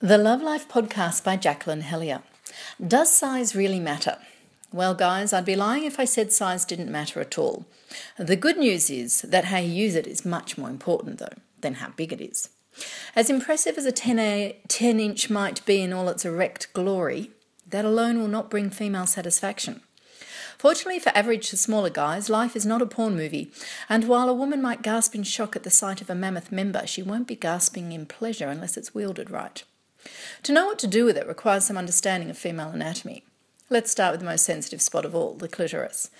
The Love Life podcast by Jacqueline Hellyer. Does size really matter? Well, guys, I'd be lying if I said size didn't matter at all. The good news is that how you use it is much more important, though, than how big it is. As impressive as a 10, a, 10 inch might be in all its erect glory, that alone will not bring female satisfaction. Fortunately for average to smaller guys, life is not a porn movie, and while a woman might gasp in shock at the sight of a mammoth member, she won't be gasping in pleasure unless it's wielded right. To know what to do with it requires some understanding of female anatomy. Let's start with the most sensitive spot of all, the clitoris.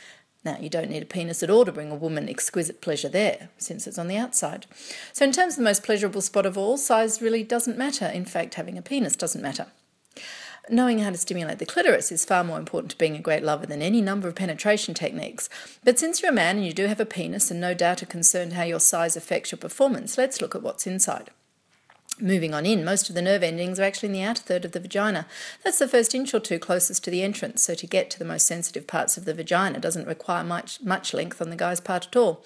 Now, you don't need a penis at all to bring a woman exquisite pleasure there, since it's on the outside. So, in terms of the most pleasurable spot of all, size really doesn't matter. In fact, having a penis doesn't matter. Knowing how to stimulate the clitoris is far more important to being a great lover than any number of penetration techniques. But since you're a man and you do have a penis and no doubt are concerned how your size affects your performance, let's look at what's inside. Moving on in, most of the nerve endings are actually in the outer third of the vagina. That's the first inch or two closest to the entrance, so to get to the most sensitive parts of the vagina doesn't require much, much length on the guy's part at all.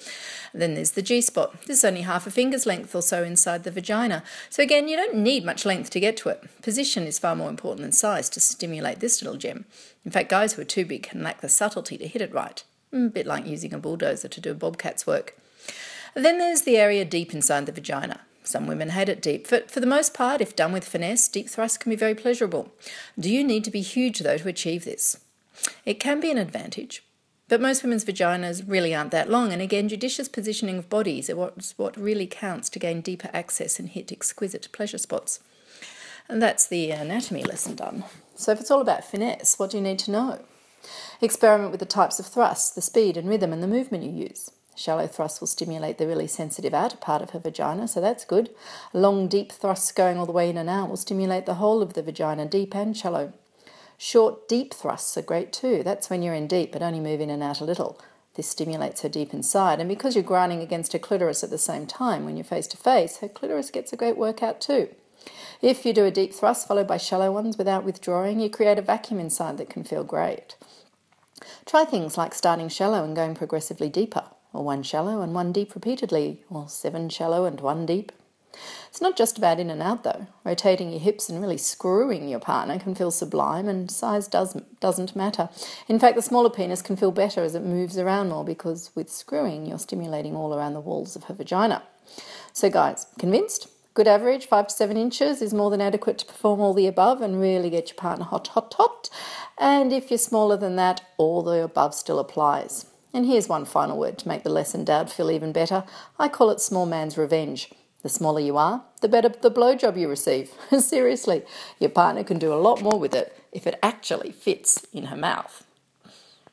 then there's the G spot. This is only half a finger's length or so inside the vagina. So again, you don't need much length to get to it. Position is far more important than size to stimulate this little gem. In fact, guys who are too big can lack the subtlety to hit it right. A bit like using a bulldozer to do a bobcat's work. Then there's the area deep inside the vagina. Some women hate it deep. For, for the most part, if done with finesse, deep thrust can be very pleasurable. Do you need to be huge, though, to achieve this? It can be an advantage, but most women's vaginas really aren't that long, and again, judicious positioning of bodies is what really counts to gain deeper access and hit exquisite pleasure spots. And that's the anatomy lesson done. So, if it's all about finesse, what do you need to know? Experiment with the types of thrusts, the speed and rhythm, and the movement you use. Shallow thrusts will stimulate the really sensitive outer part of her vagina, so that's good. Long, deep thrusts going all the way in and out will stimulate the whole of the vagina, deep and shallow. Short, deep thrusts are great too. That's when you're in deep but only move in and out a little. This stimulates her deep inside, and because you're grinding against her clitoris at the same time when you're face to face, her clitoris gets a great workout too. If you do a deep thrust followed by shallow ones without withdrawing, you create a vacuum inside that can feel great. Try things like starting shallow and going progressively deeper or one shallow and one deep repeatedly, or seven shallow and one deep. It's not just about in and out though. Rotating your hips and really screwing your partner can feel sublime, and size does, doesn't matter. In fact, the smaller penis can feel better as it moves around more because with screwing, you're stimulating all around the walls of her vagina. So, guys, convinced? Good average, five to seven inches, is more than adequate to perform all the above and really get your partner hot, hot, hot. And if you're smaller than that, all the above still applies. And here's one final word to make the lesson dad feel even better. I call it small man's revenge. The smaller you are, the better the blowjob you receive. Seriously, your partner can do a lot more with it if it actually fits in her mouth.